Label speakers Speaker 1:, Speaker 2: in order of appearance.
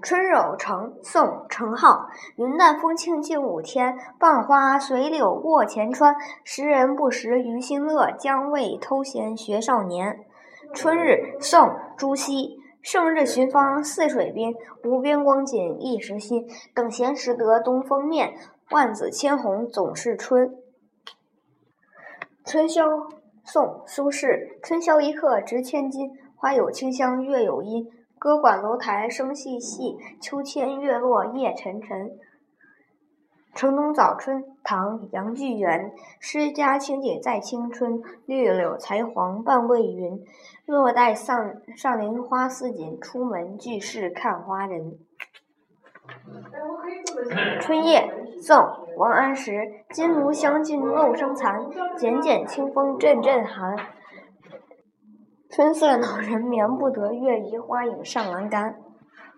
Speaker 1: 春有成，宋·程颢。云淡风轻近午天，傍花随柳卧前川。时人不识余心乐，将谓偷闲学少年。春日，宋·朱熹。胜日寻芳泗水滨，无边光景一时新。等闲识得东风面，万紫千红总是春。春宵，宋·苏轼。春宵一刻值千金，花有清香，月有阴。歌管楼台声细细，秋千月落夜沉沉。城东早春，唐·杨巨源。诗家清景在青春，绿柳才黄半未匀。若待上上林花似锦，出门俱是看花人。春夜，宋·王安石。金炉香尽漏声残，剪剪清风阵阵寒。春色恼人眠不得，月移花影上栏杆。